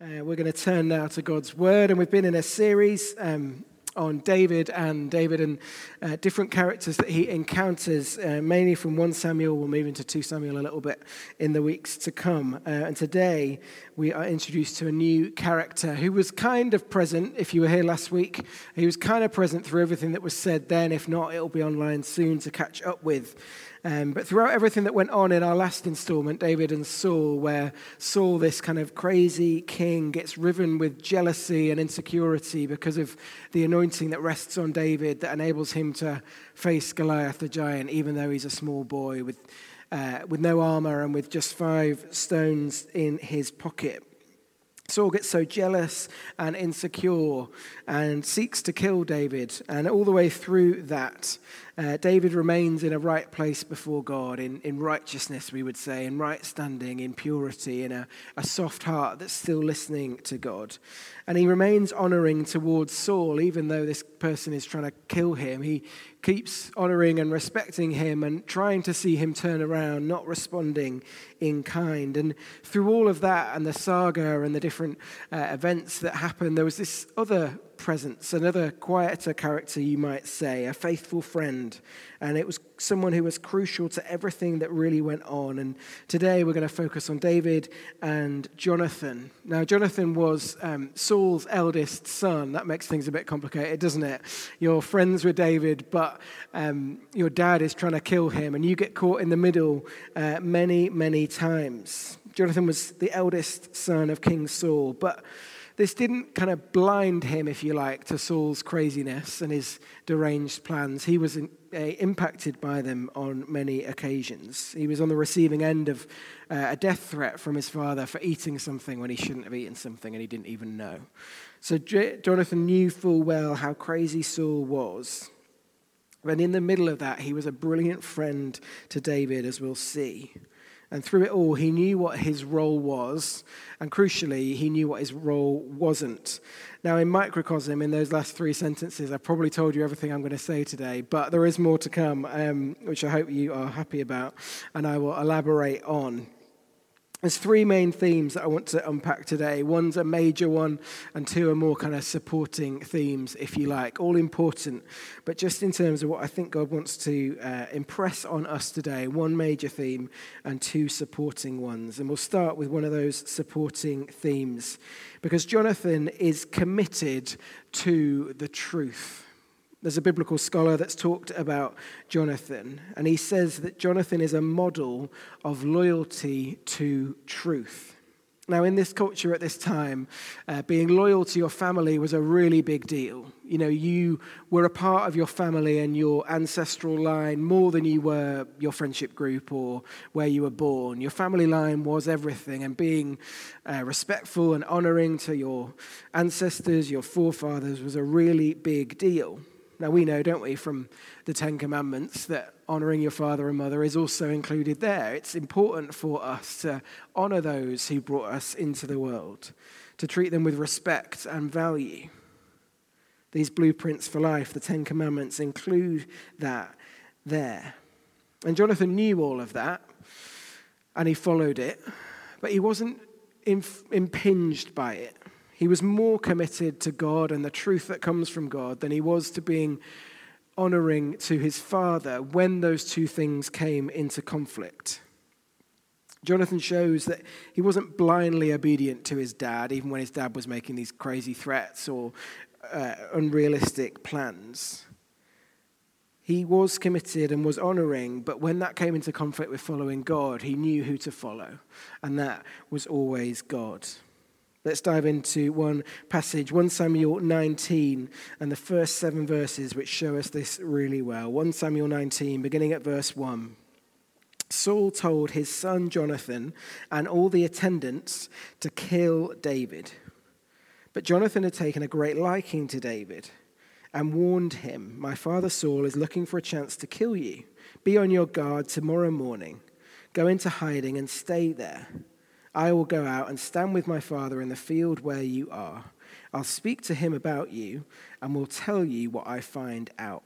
Uh, we're going to turn now to God's Word, and we've been in a series um, on David and David and uh, different characters that he encounters, uh, mainly from 1 Samuel. We'll move into 2 Samuel a little bit in the weeks to come. Uh, and today we are introduced to a new character who was kind of present, if you were here last week, he was kind of present through everything that was said then. If not, it'll be online soon to catch up with. Um, but throughout everything that went on in our last installment, David and Saul, where Saul, this kind of crazy king, gets riven with jealousy and insecurity because of the anointing that rests on David that enables him to face Goliath the giant, even though he's a small boy with, uh, with no armor and with just five stones in his pocket. Saul gets so jealous and insecure and seeks to kill David. And all the way through that, uh, David remains in a right place before God, in, in righteousness, we would say, in right standing, in purity, in a, a soft heart that's still listening to God. And he remains honoring towards Saul, even though this person is trying to kill him. He keeps honoring and respecting him and trying to see him turn around, not responding in kind. And through all of that and the saga and the different uh, events that happened, there was this other presence, another quieter character, you might say, a faithful friend. And it was someone who was crucial to everything that really went on. And today we're going to focus on David and Jonathan. Now, Jonathan was um, Saul's eldest son. That makes things a bit complicated, doesn't it? You're friends with David, but um, your dad is trying to kill him, and you get caught in the middle uh, many, many times. Jonathan was the eldest son of King Saul, but this didn't kind of blind him, if you like, to Saul's craziness and his deranged plans. He was in, uh, impacted by them on many occasions. He was on the receiving end of uh, a death threat from his father for eating something when he shouldn't have eaten something and he didn't even know. So J- Jonathan knew full well how crazy Saul was. And in the middle of that, he was a brilliant friend to David, as we'll see. And through it all, he knew what his role was, and crucially, he knew what his role wasn't. Now, in microcosm, in those last three sentences, I've probably told you everything I'm going to say today, but there is more to come, um, which I hope you are happy about, and I will elaborate on. There's three main themes that I want to unpack today. One's a major one, and two are more kind of supporting themes, if you like, all important. But just in terms of what I think God wants to uh, impress on us today, one major theme and two supporting ones. And we'll start with one of those supporting themes, because Jonathan is committed to the truth. There's a biblical scholar that's talked about Jonathan, and he says that Jonathan is a model of loyalty to truth. Now, in this culture at this time, uh, being loyal to your family was a really big deal. You know, you were a part of your family and your ancestral line more than you were your friendship group or where you were born. Your family line was everything, and being uh, respectful and honoring to your ancestors, your forefathers, was a really big deal. Now, we know, don't we, from the Ten Commandments that honoring your father and mother is also included there. It's important for us to honor those who brought us into the world, to treat them with respect and value. These blueprints for life, the Ten Commandments, include that there. And Jonathan knew all of that, and he followed it, but he wasn't impinged by it. He was more committed to God and the truth that comes from God than he was to being honoring to his father when those two things came into conflict. Jonathan shows that he wasn't blindly obedient to his dad, even when his dad was making these crazy threats or uh, unrealistic plans. He was committed and was honoring, but when that came into conflict with following God, he knew who to follow, and that was always God. Let's dive into one passage, 1 Samuel 19, and the first seven verses, which show us this really well. 1 Samuel 19, beginning at verse 1. Saul told his son Jonathan and all the attendants to kill David. But Jonathan had taken a great liking to David and warned him, My father Saul is looking for a chance to kill you. Be on your guard tomorrow morning. Go into hiding and stay there. I will go out and stand with my father in the field where you are. I'll speak to him about you and will tell you what I find out.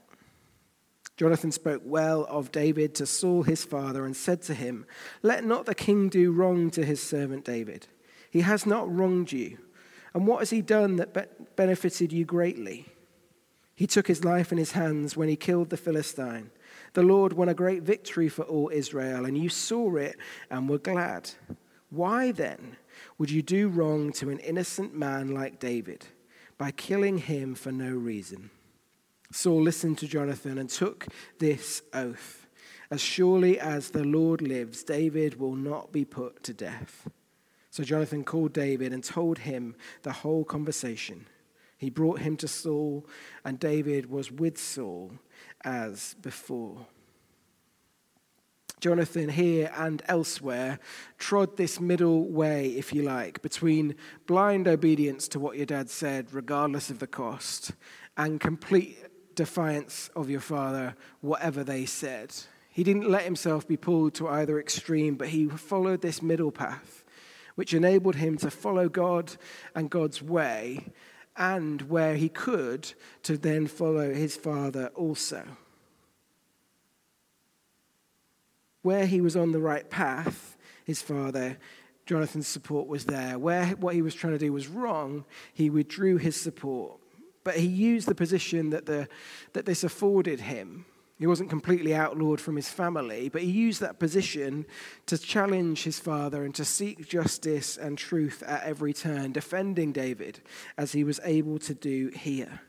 Jonathan spoke well of David to Saul his father and said to him, Let not the king do wrong to his servant David. He has not wronged you. And what has he done that be- benefited you greatly? He took his life in his hands when he killed the Philistine. The Lord won a great victory for all Israel, and you saw it and were glad. Why then would you do wrong to an innocent man like David by killing him for no reason? Saul listened to Jonathan and took this oath As surely as the Lord lives, David will not be put to death. So Jonathan called David and told him the whole conversation. He brought him to Saul, and David was with Saul as before. Jonathan here and elsewhere trod this middle way, if you like, between blind obedience to what your dad said, regardless of the cost, and complete defiance of your father, whatever they said. He didn't let himself be pulled to either extreme, but he followed this middle path, which enabled him to follow God and God's way, and where he could, to then follow his father also. Where he was on the right path, his father, Jonathan's support was there. Where what he was trying to do was wrong, he withdrew his support but he used the position that, the, that this afforded him. He wasn't completely outlawed from his family, but he used that position to challenge his father and to seek justice and truth at every turn, defending David as he was able to do here.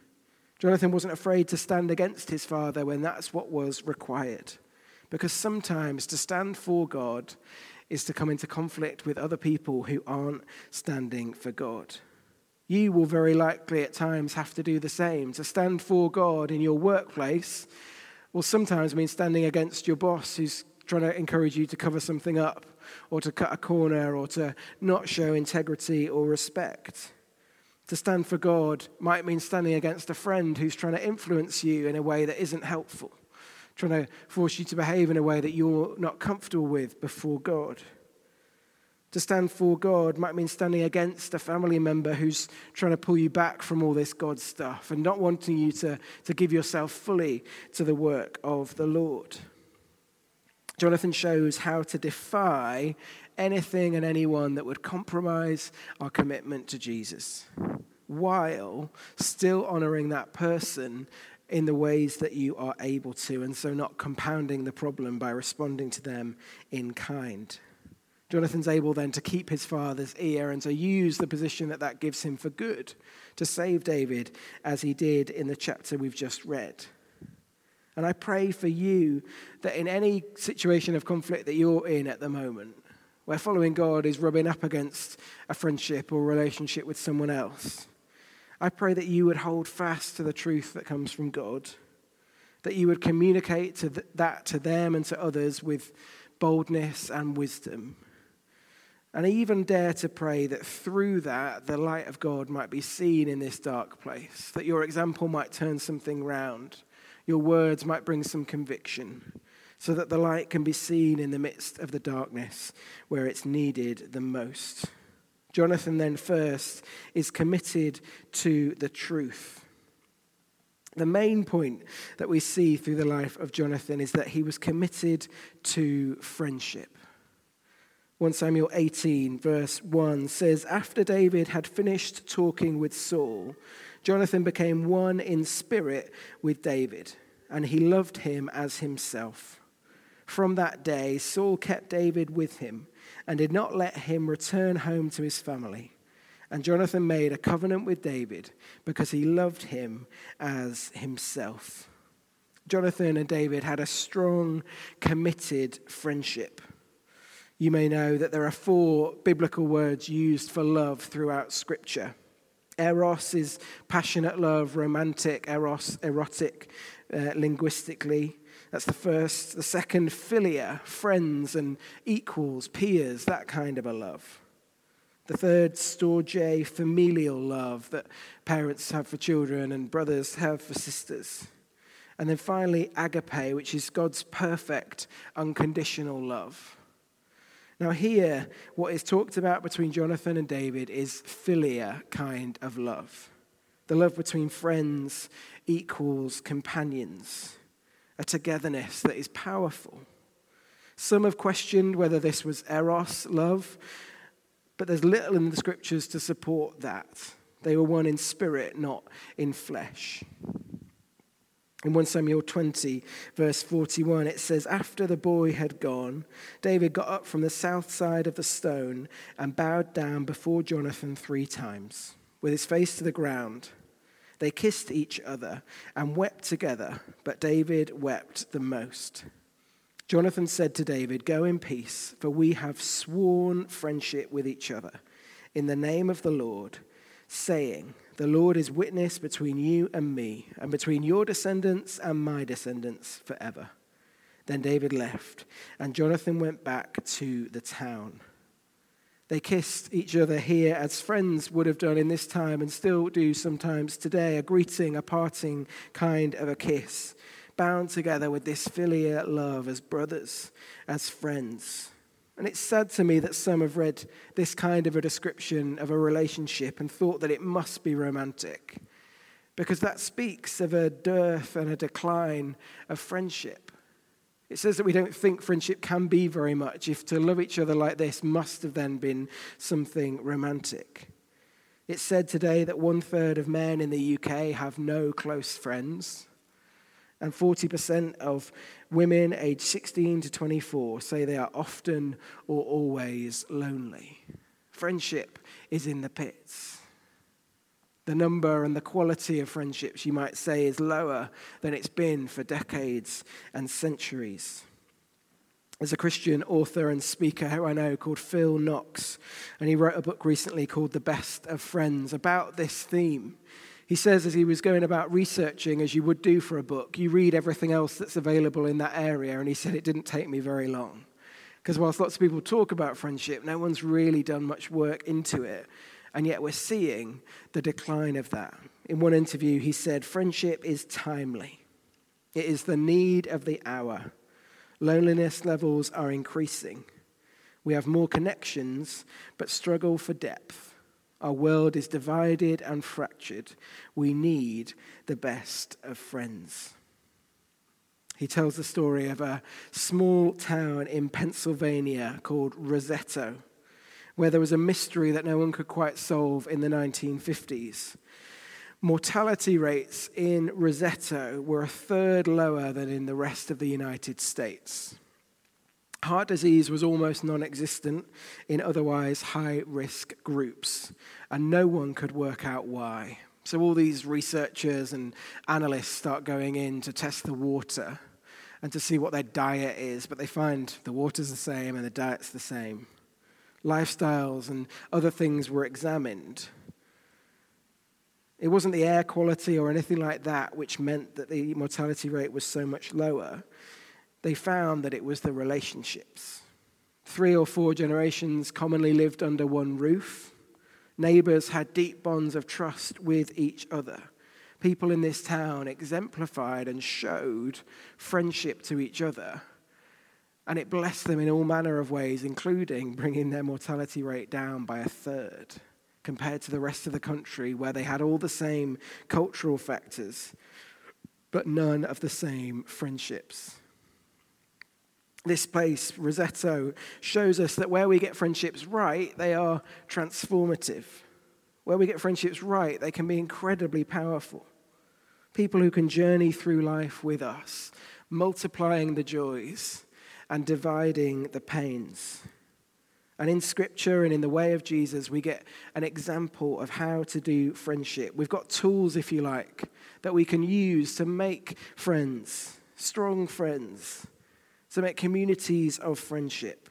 Jonathan wasn't afraid to stand against his father when that's what was required. Because sometimes to stand for God is to come into conflict with other people who aren't standing for God. You will very likely at times have to do the same. To stand for God in your workplace will sometimes mean standing against your boss who's trying to encourage you to cover something up or to cut a corner or to not show integrity or respect. To stand for God might mean standing against a friend who's trying to influence you in a way that isn't helpful, trying to force you to behave in a way that you're not comfortable with before God. To stand for God might mean standing against a family member who's trying to pull you back from all this God stuff and not wanting you to, to give yourself fully to the work of the Lord. Jonathan shows how to defy anything and anyone that would compromise our commitment to Jesus while still honoring that person in the ways that you are able to, and so not compounding the problem by responding to them in kind. Jonathan's able then to keep his father's ear and to use the position that that gives him for good to save David as he did in the chapter we've just read. And I pray for you that in any situation of conflict that you're in at the moment, where following God is rubbing up against a friendship or relationship with someone else, I pray that you would hold fast to the truth that comes from God, that you would communicate to th- that to them and to others with boldness and wisdom and even dare to pray that through that, the light of God might be seen in this dark place, that your example might turn something round, your words might bring some conviction, so that the light can be seen in the midst of the darkness where it's needed the most. Jonathan, then, first, is committed to the truth. The main point that we see through the life of Jonathan is that he was committed to friendship. 1 Samuel 18, verse 1 says, After David had finished talking with Saul, Jonathan became one in spirit with David, and he loved him as himself. From that day, Saul kept David with him and did not let him return home to his family. And Jonathan made a covenant with David because he loved him as himself. Jonathan and David had a strong, committed friendship you may know that there are four biblical words used for love throughout Scripture. Eros is passionate love, romantic, eros, erotic, uh, linguistically. That's the first. The second, philia, friends and equals, peers, that kind of a love. The third, storge, familial love that parents have for children and brothers have for sisters. And then finally, agape, which is God's perfect, unconditional love. Now, here, what is talked about between Jonathan and David is philia kind of love. The love between friends, equals, companions, a togetherness that is powerful. Some have questioned whether this was eros love, But there's little in the scriptures to support that. They were one in spirit, not in flesh. In 1 Samuel 20, verse 41, it says, After the boy had gone, David got up from the south side of the stone and bowed down before Jonathan three times, with his face to the ground. They kissed each other and wept together, but David wept the most. Jonathan said to David, Go in peace, for we have sworn friendship with each other in the name of the Lord, saying, The Lord is witness between you and me, and between your descendants and my descendants forever. Then David left, and Jonathan went back to the town. They kissed each other here as friends would have done in this time and still do sometimes today, a greeting, a parting kind of a kiss bound together with this filial love as brothers, as friends. And it's sad to me that some have read this kind of a description of a relationship and thought that it must be romantic, because that speaks of a dearth and a decline of friendship. It says that we don't think friendship can be very much if to love each other like this must have then been something romantic. It's said today that one third of men in the UK have no close friends. And 40% of women aged 16 to 24 say they are often or always lonely. Friendship is in the pits. The number and the quality of friendships, you might say, is lower than it's been for decades and centuries. There's a Christian author and speaker who I know called Phil Knox, and he wrote a book recently called The Best of Friends about this theme. He says, as he was going about researching, as you would do for a book, you read everything else that's available in that area. And he said, it didn't take me very long. Because whilst lots of people talk about friendship, no one's really done much work into it. And yet we're seeing the decline of that. In one interview, he said, Friendship is timely, it is the need of the hour. Loneliness levels are increasing. We have more connections, but struggle for depth. Our world is divided and fractured. We need the best of friends. He tells the story of a small town in Pennsylvania called Roseto, where there was a mystery that no one could quite solve in the 1950s. Mortality rates in Roseto were a third lower than in the rest of the United States. Heart disease was almost non existent in otherwise high risk groups, and no one could work out why. So, all these researchers and analysts start going in to test the water and to see what their diet is, but they find the water's the same and the diet's the same. Lifestyles and other things were examined. It wasn't the air quality or anything like that which meant that the mortality rate was so much lower they found that it was the relationships. Three or four generations commonly lived under one roof. Neighbors had deep bonds of trust with each other. People in this town exemplified and showed friendship to each other. And it blessed them in all manner of ways, including bringing their mortality rate down by a third compared to the rest of the country, where they had all the same cultural factors, but none of the same friendships this place, Roseto, shows us that where we get friendships right, they are transformative. Where we get friendships right, they can be incredibly powerful. People who can journey through life with us, multiplying the joys and dividing the pains. And in Scripture and in the way of Jesus, we get an example of how to do friendship. We've got tools, if you like, that we can use to make friends, strong friends to make communities of friendship.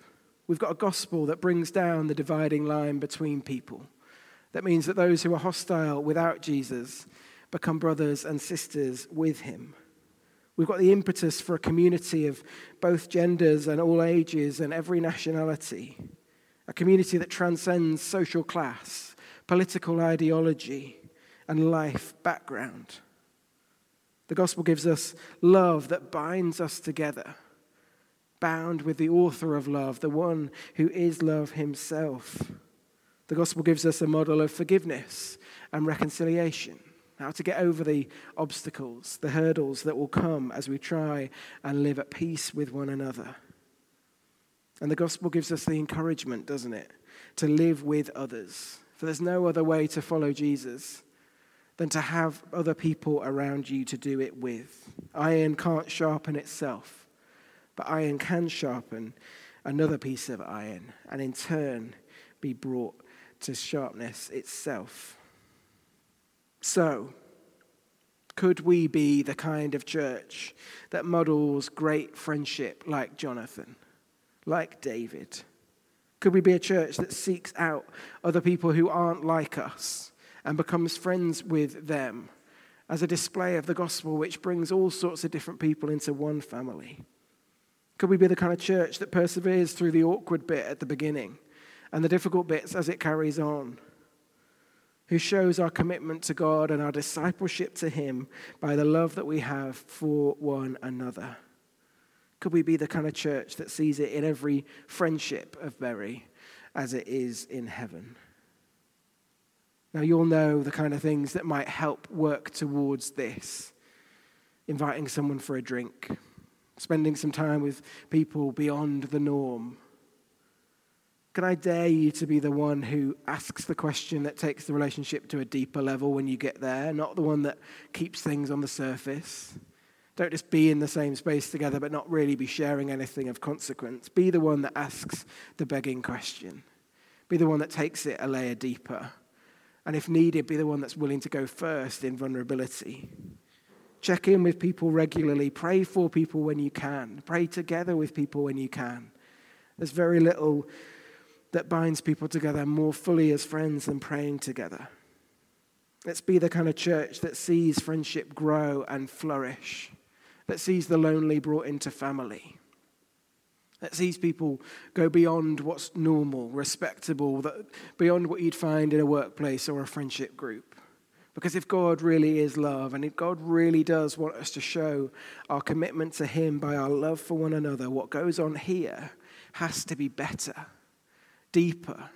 We've got a gospel that brings down the dividing line between people. That means that those who are hostile without Jesus become brothers and sisters with him. We've got the impetus for a community of both genders and all ages and every nationality. A community that transcends social class, political ideology, and life background. The gospel gives us love that binds us together bound with the author of love, the one who is love himself. The gospel gives us a model of forgiveness and reconciliation, how to get over the obstacles, the hurdles that will come as we try and live at peace with one another. And the gospel gives us the encouragement, doesn't it, to live with others. For there's no other way to follow Jesus than to have other people around you to do it with. Iron can't sharpen itself, but iron can sharpen another piece of iron and in turn be brought to sharpness itself. So, could we be the kind of church that models great friendship like Jonathan, like David? Could we be a church that seeks out other people who aren't like us and becomes friends with them as a display of the gospel which brings all sorts of different people into one family? Could we be the kind of church that perseveres through the awkward bit at the beginning and the difficult bits as it carries on? Who shows our commitment to God and our discipleship to Him by the love that we have for one another. Could we be the kind of church that sees it in every friendship of Bury as it is in heaven? Now, you'll know the kind of things that might help work towards this inviting someone for a drink, spending some time with people beyond the norm can I dare you to be the one who asks the question that takes the relationship to a deeper level when you get there, not the one that keeps things on the surface? Don't just be in the same space together but not really be sharing anything of consequence. Be the one that asks the begging question. Be the one that takes it a layer deeper. And if needed, be the one that's willing to go first in vulnerability. Check in with people regularly. Pray for people when you can. Pray together with people when you can. There's very little that binds people together more fully as friends than praying together. Let's be the kind of church that sees friendship grow and flourish, that sees the lonely brought into family, that sees people go beyond what's normal, respectable, that beyond what you'd find in a workplace or a friendship group. Because if God really is love, and if God really does want us to show our commitment to Him by our love for one another, what goes on here has to be better deeper,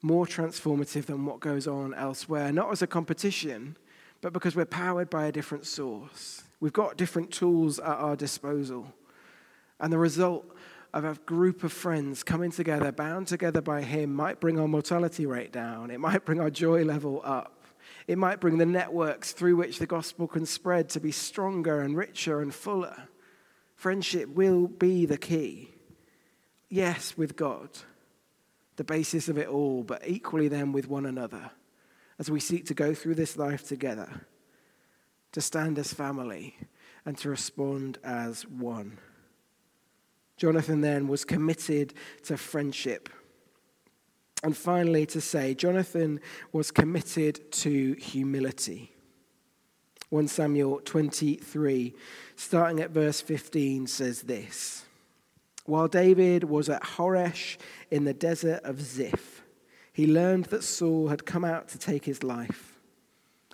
more transformative than what goes on elsewhere, not as a competition, but because we're powered by a different source. We've got different tools at our disposal. And the result of a group of friends coming together, bound together by Him, might bring our mortality rate down. It might bring our joy level up. It might bring the networks through which the gospel can spread to be stronger and richer and fuller. Friendship will be the key. Yes, with God the basis of it all, but equally then with one another as we seek to go through this life together, to stand as family, and to respond as one. Jonathan then was committed to friendship. And finally, to say, Jonathan was committed to humility. 1 Samuel 23, starting at verse 15, says this. While David was at Horesh in the desert of Ziph, he learned that Saul had come out to take his life.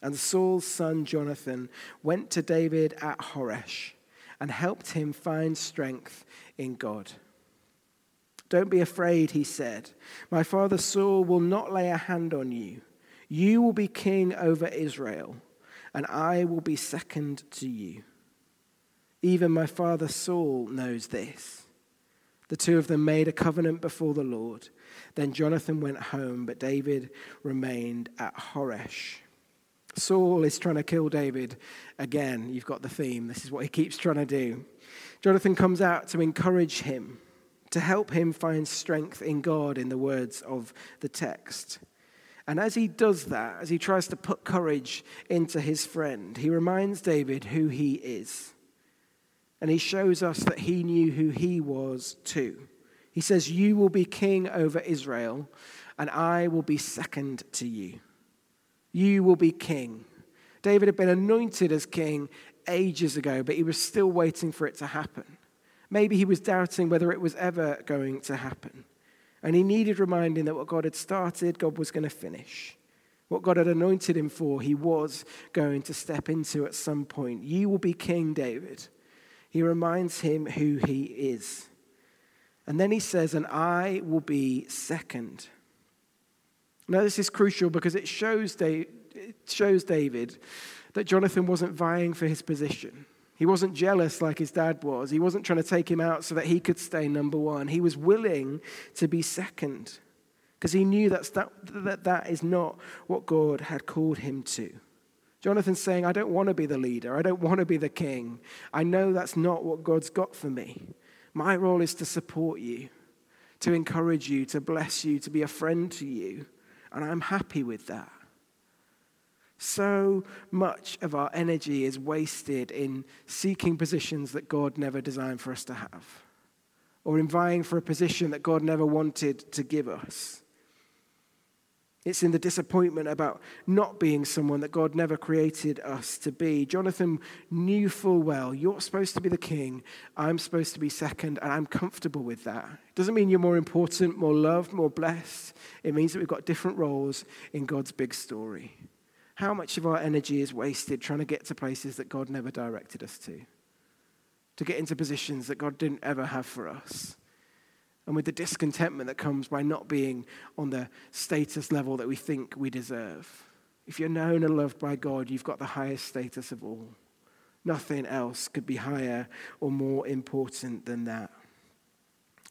And Saul's son Jonathan went to David at Horesh and helped him find strength in God. Don't be afraid, he said. My father Saul will not lay a hand on you. You will be king over Israel, and I will be second to you. Even my father Saul knows this. The two of them made a covenant before the Lord. Then Jonathan went home, but David remained at Horesh. Saul is trying to kill David again. You've got the theme. This is what he keeps trying to do. Jonathan comes out to encourage him, to help him find strength in God, in the words of the text. And as he does that, as he tries to put courage into his friend, he reminds David who he is. And he shows us that he knew who he was too. He says, You will be king over Israel, and I will be second to you. You will be king. David had been anointed as king ages ago, but he was still waiting for it to happen. Maybe he was doubting whether it was ever going to happen. And he needed reminding that what God had started, God was going to finish. What God had anointed him for, he was going to step into at some point. You will be king, David. He reminds him who he is. And then he says, And I will be second. Now, this is crucial because it shows, it shows David that Jonathan wasn't vying for his position. He wasn't jealous like his dad was. He wasn't trying to take him out so that he could stay number one. He was willing to be second, because he knew that's that, that that is not what God had called him to. Jonathan's saying, I don't want to be the leader. I don't want to be the king. I know that's not what God's got for me. My role is to support you, to encourage you, to bless you, to be a friend to you. And I'm happy with that. So much of our energy is wasted in seeking positions that God never designed for us to have, or in vying for a position that God never wanted to give us. It's in the disappointment about not being someone that God never created us to be. Jonathan knew full well you're supposed to be the king, I'm supposed to be second, and I'm comfortable with that. It doesn't mean you're more important, more loved, more blessed. It means that we've got different roles in God's big story. How much of our energy is wasted trying to get to places that God never directed us to? To get into positions that God didn't ever have for us? And with the discontentment that comes by not being on the status level that we think we deserve. If you're known and loved by God, you've got the highest status of all. Nothing else could be higher or more important than that.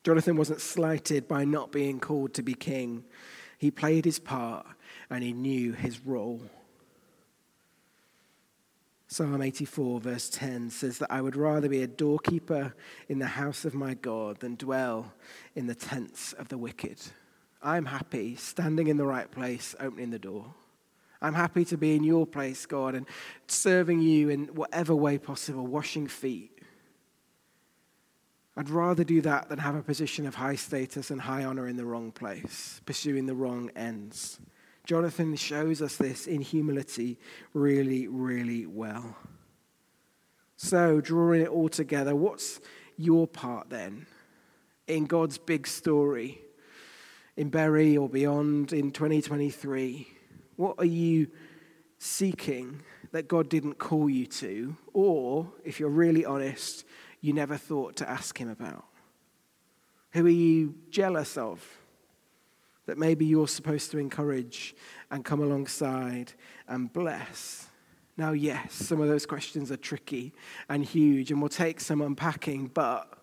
Jonathan wasn't slighted by not being called to be king. He played his part and he knew his role. Psalm 84, verse 10 says that I would rather be a doorkeeper in the house of my God than dwell in the tents of the wicked. I'm happy standing in the right place, opening the door. I'm happy to be in your place, God, and serving you in whatever way possible, washing feet. I'd rather do that than have a position of high status and high honor in the wrong place, pursuing the wrong ends. Jonathan shows us this in humility really, really well. So, drawing it all together, what's your part then in God's big story in Bury or beyond in 2023? What are you seeking that God didn't call you to, or if you're really honest, you never thought to ask Him about? Who are you jealous of? That maybe you're supposed to encourage and come alongside and bless? Now, yes, some of those questions are tricky and huge, and will take some unpacking, but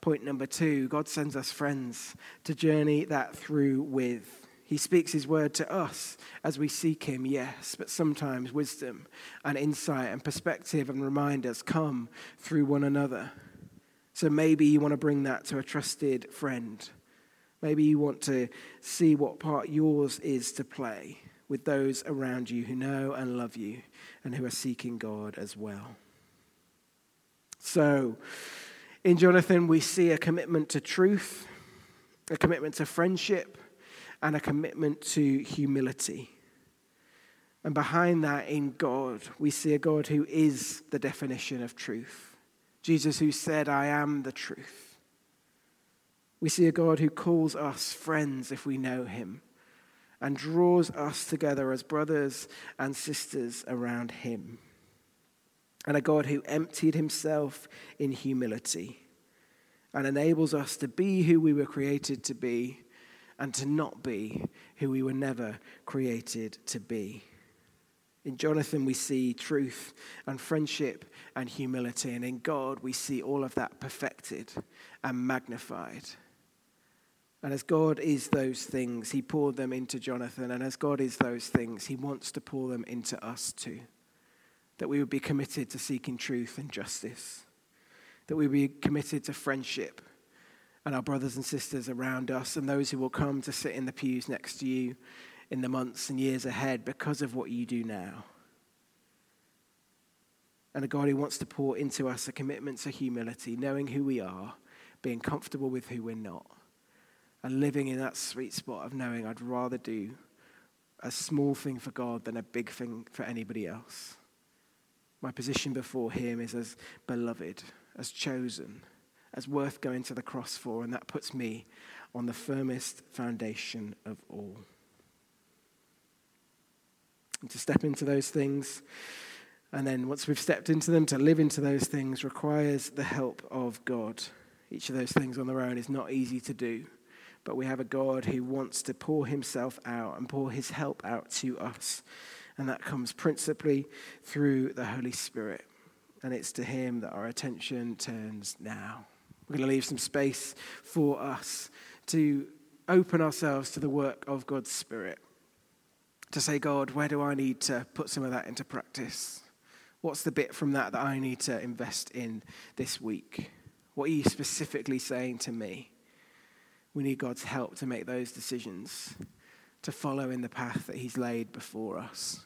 point number two God sends us friends to journey that through with. He speaks his word to us as we seek him, yes, but sometimes wisdom and insight and perspective and reminders come through one another. So maybe you want to bring that to a trusted friend Maybe you want to see what part yours is to play with those around you who know and love you and who are seeking God as well. So, in Jonathan, we see a commitment to truth, a commitment to friendship, and a commitment to humility. And behind that, in God, we see a God who is the definition of truth. Jesus, who said, I am the truth. We see a God who calls us friends if we know him and draws us together as brothers and sisters around him. And a God who emptied himself in humility and enables us to be who we were created to be and to not be who we were never created to be. In Jonathan, we see truth and friendship and humility. And in God, we see all of that perfected and magnified. And as God is those things, he poured them into Jonathan. And as God is those things, he wants to pour them into us too. That we would be committed to seeking truth and justice. That we would be committed to friendship and our brothers and sisters around us and those who will come to sit in the pews next to you in the months and years ahead because of what you do now. And a God who wants to pour into us a commitment to humility, knowing who we are, being comfortable with who we're not and living in that sweet spot of knowing I'd rather do a small thing for God than a big thing for anybody else. My position before Him is as beloved, as chosen, as worth going to the cross for, and that puts me on the firmest foundation of all. And to step into those things, and then once we've stepped into them, to live into those things requires the help of God. Each of those things on their own is not easy to do but we have a God who wants to pour himself out and pour his help out to us. And that comes principally through the Holy Spirit. And it's to him that our attention turns now. We're going to leave some space for us to open ourselves to the work of God's Spirit. To say, God, where do I need to put some of that into practice? What's the bit from that that I need to invest in this week? What are you specifically saying to me? we need God's help to make those decisions, to follow in the path that He's laid before us.